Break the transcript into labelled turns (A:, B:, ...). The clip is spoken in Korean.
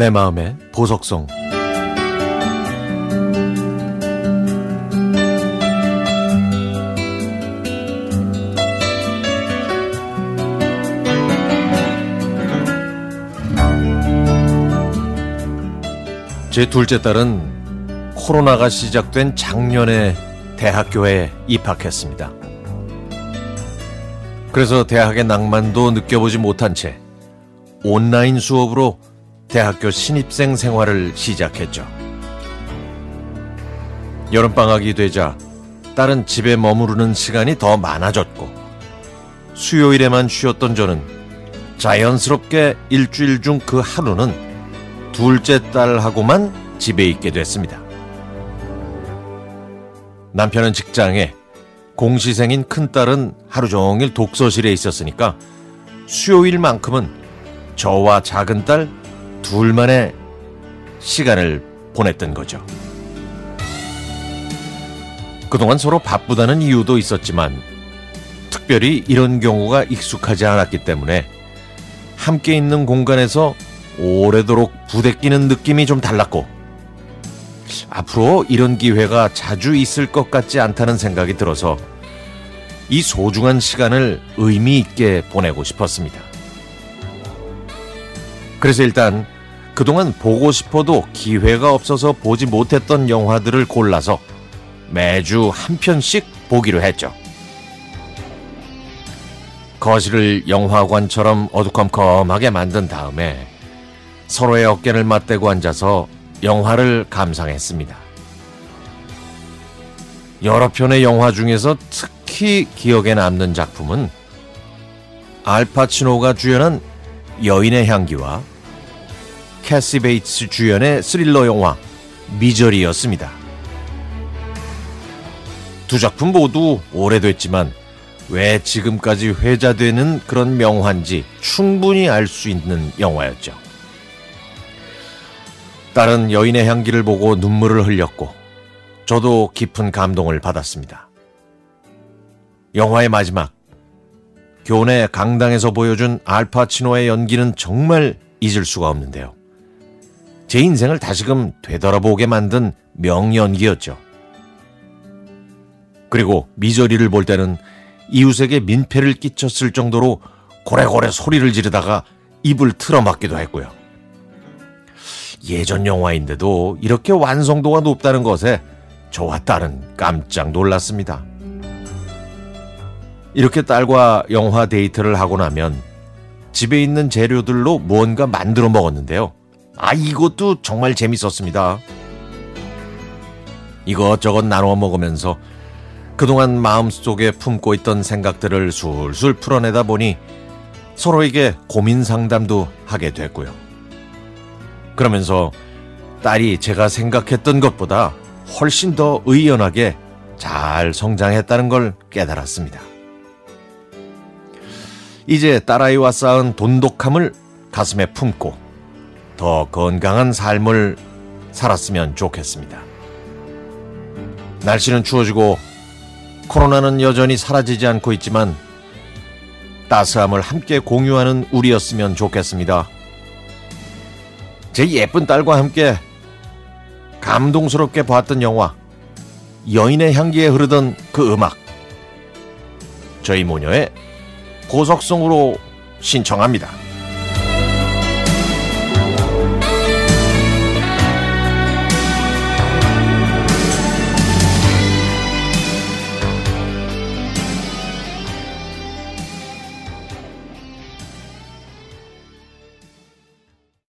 A: 내 마음의 보석성 제 둘째 딸은 코로나가 시작된 작년에 대학교에 입학했습니다. 그래서 대학의 낭만도 느껴보지 못한 채 온라인 수업으로 대학교 신입생 생활을 시작했죠. 여름방학이 되자 딸은 집에 머무르는 시간이 더 많아졌고 수요일에만 쉬었던 저는 자연스럽게 일주일 중 그 하루는 둘째 딸하고만 집에 있게 됐습니다. 남편은 직장에 공시생인 큰딸은 하루 종일 독서실에 있었으니까 수요일만큼은 저와 작은 딸 둘만의 시간을 보냈던 거죠. 그동안 서로 바쁘다는 이유도 있었지만 특별히 이런 경우가 익숙하지 않았기 때문에 함께 있는 공간에서 오래도록 부대끼는 느낌이 좀 달랐고 앞으로 이런 기회가 자주 있을 것 같지 않다는 생각이 들어서 이 소중한 시간을 의미 있게 보내고 싶었습니다. 그래서 일단 그동안 보고 싶어도 기회가 없어서 보지 못했던 영화들을 골라서 매주 한 편씩 보기로 했죠. 거실을 영화관처럼 어두컴컴하게 만든 다음에 서로의 어깨를 맞대고 앉아서 영화를 감상했습니다. 여러 편의 영화 중에서 특히 기억에 남는 작품은 알파치노가 주연한 여인의 향기와 캐시 베이츠 주연의 스릴러 영화 미저리였습니다. 두 작품 모두 오래됐지만 왜 지금까지 회자되는 그런 명화인지 충분히 알 수 있는 영화였죠. 딸은 여인의 향기를 보고 눈물을 흘렸고 저도 깊은 감동을 받았습니다. 영화의 마지막 교내 강당에서 보여준 알파치노의 연기는 정말 잊을 수가 없는데요. 제 인생을 다시금 되돌아보게 만든 명연기였죠. 그리고 미저리를 볼 때는 이웃에게 민폐를 끼쳤을 정도로 고래고래 소리를 지르다가 입을 틀어막기도 했고요. 예전 영화인데도 이렇게 완성도가 높다는 것에 저와 딸은 깜짝 놀랐습니다. 이렇게 딸과 영화 데이트를 하고 나면 집에 있는 재료들로 무언가 만들어 먹었는데요. 아, 이것도 정말 재밌었습니다. 이것저것 나눠 먹으면서 그동안 마음속에 품고 있던 생각들을 술술 풀어내다 보니 서로에게 고민 상담도 하게 됐고요. 그러면서 딸이 제가 생각했던 것보다 훨씬 더 의연하게 잘 성장했다는 걸 깨달았습니다. 이제 딸아이와 쌓은 돈독함을 가슴에 품고 더 건강한 삶을 살았으면 좋겠습니다. 날씨는 추워지고 코로나는 여전히 사라지지 않고 있지만 따스함을 함께 공유하는 우리였으면 좋겠습니다. 제 예쁜 딸과 함께 감동스럽게 봤던 영화 여인의 향기에 흐르던 그 음악 저희 모녀의 고속성으로 신청합니다.